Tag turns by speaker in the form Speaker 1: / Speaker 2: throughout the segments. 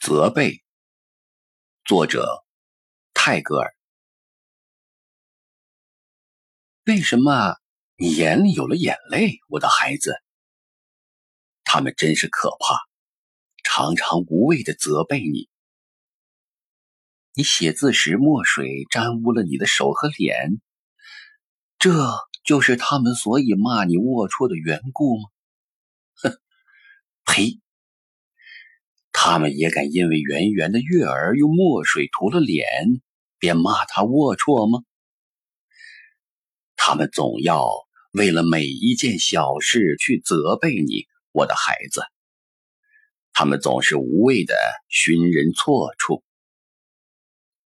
Speaker 1: 责备。作者：泰戈尔。为什么你眼里有了眼泪，我的孩子？他们真是可怕，常常无谓的责备你。你写字时墨水沾污了你的手和脸，这就是他们所以骂你龌龊的缘故吗？哼，呸！他们也敢因为圆圆的月儿用墨水涂了脸，便骂他龌龊吗？他们总要为了每一件小事去责备你，我的孩子。他们总是无谓的寻人错处。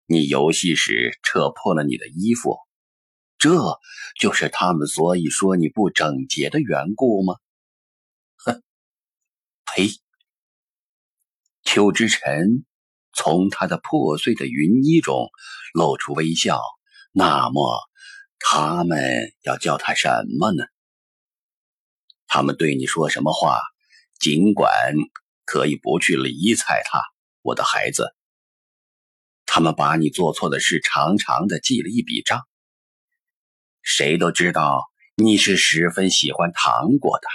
Speaker 1: 你游戏时扯破了你的衣服，这就是他们所以说你不整洁的缘故吗？哼，呸！邱之晨从他的破碎的云衣中露出微笑。那么，他们要叫他什么呢？他们对你说什么话，尽管可以不去理睬他，我的孩子。他们把你做错的事长长的记了一笔账。谁都知道你是十分喜欢糖果的，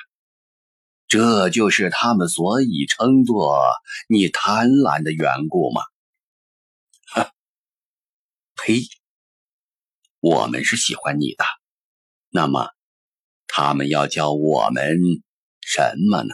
Speaker 1: 这就是他们所以称作你贪婪的缘故吗？哼！呸！我们是喜欢你的，那么他们要叫我们什么呢？